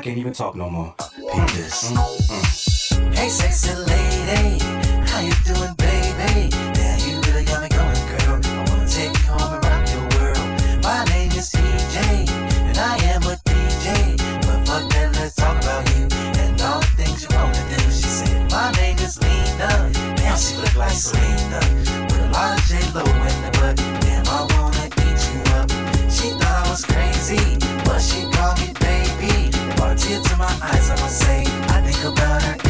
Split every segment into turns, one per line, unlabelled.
can't even talk no more. Peep this. Mm, mm.
Hey, sexy lady, how you doing, baby? Yeah, you really got me going, girl. I wanna take you home and rock your world. My name is CJ, and I am a DJ. But fuck that, let's talk about you and all the things you wanna do. She said, My name is Lena. Now she look like Selena with a lot of J Lo in the butt. Damn, I wanna eat you up. She thought I was crazy, but she called me baby. Tear to my eyes, I'ma say, I think about her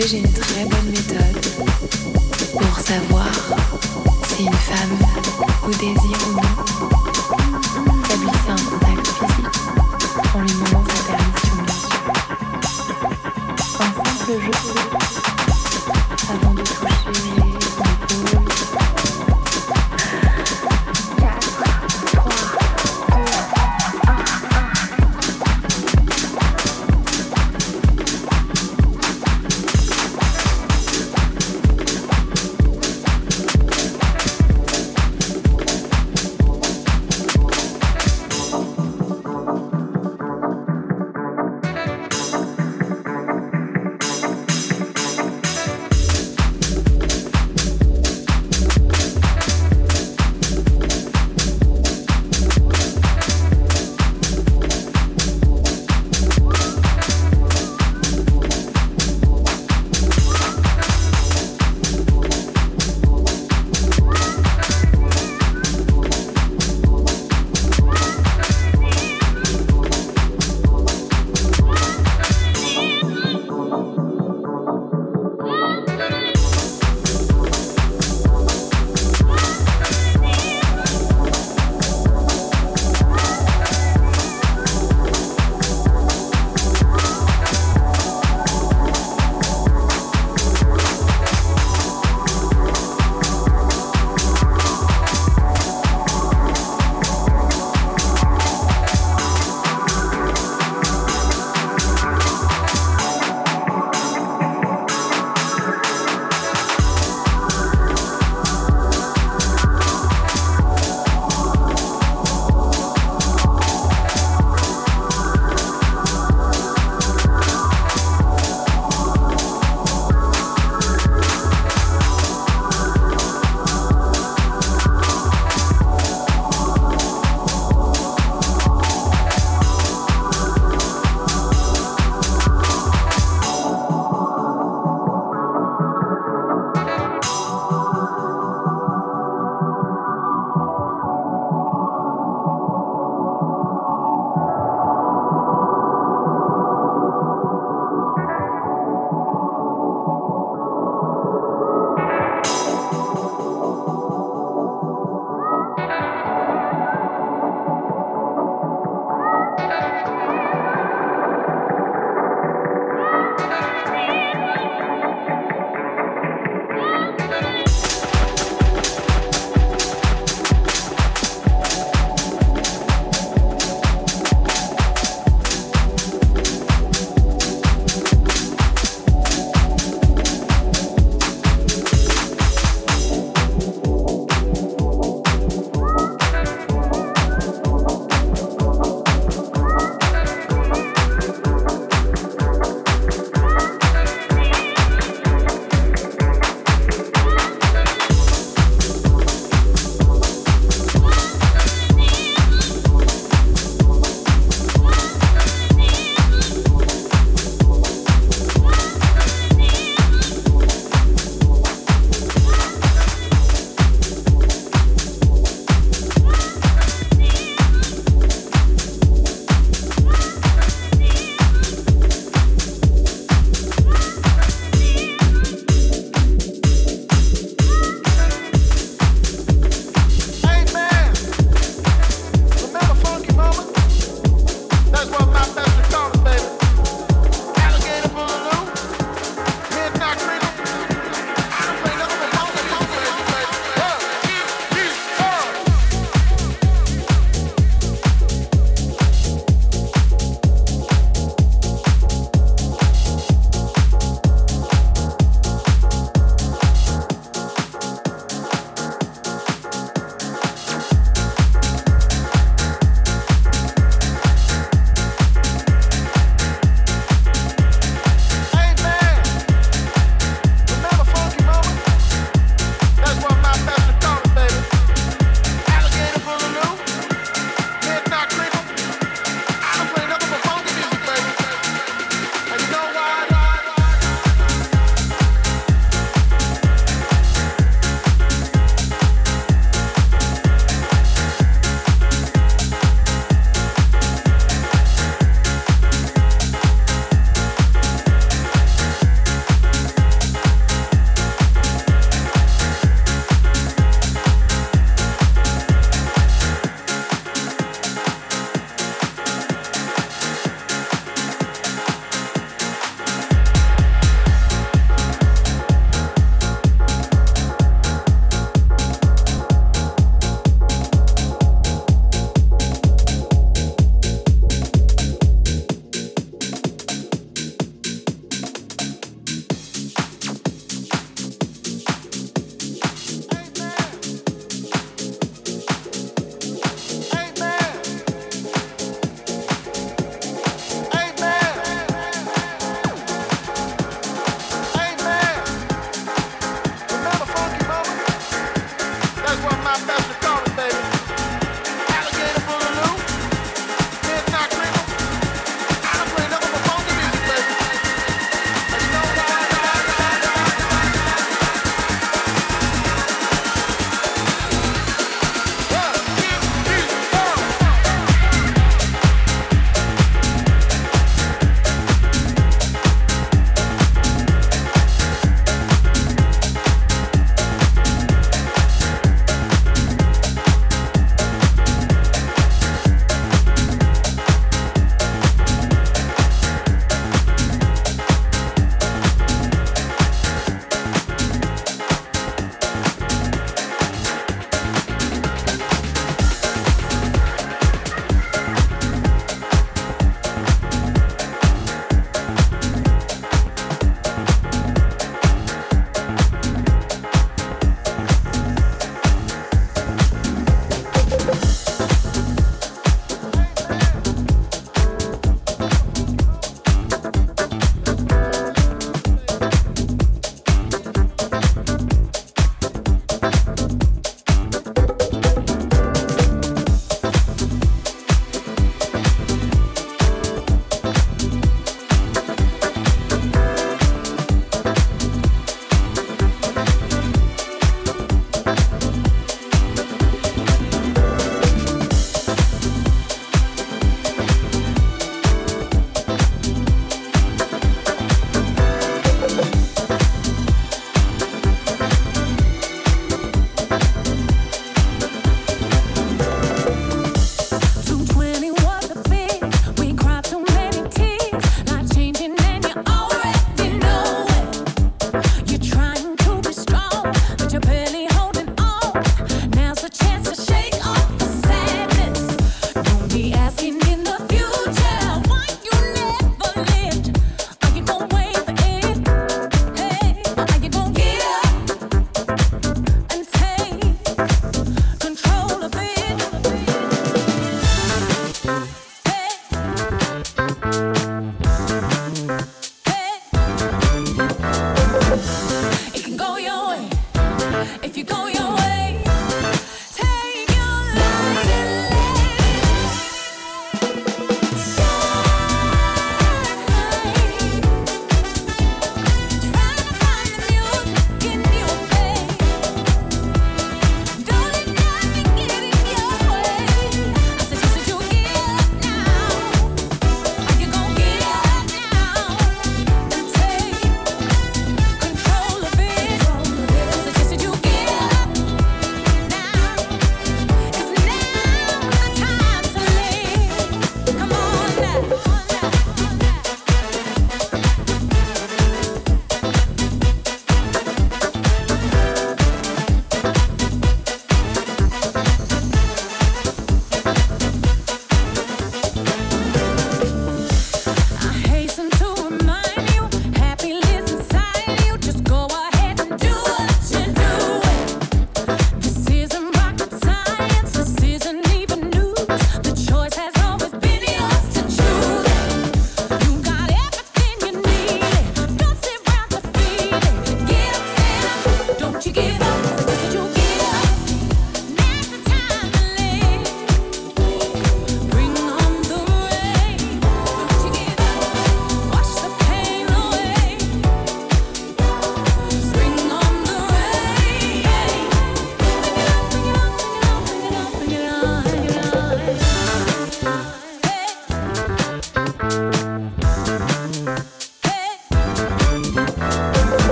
savez, j'ai une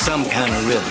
some kind of rhythm.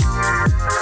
Música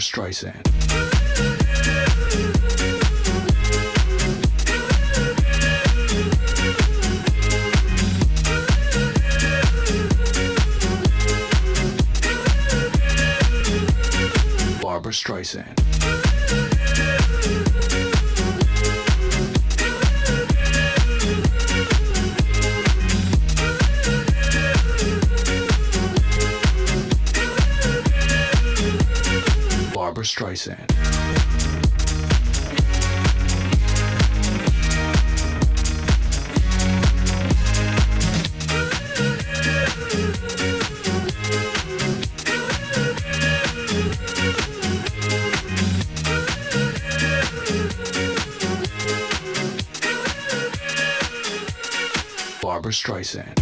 Streisand. Streisand. Barbra Streisand.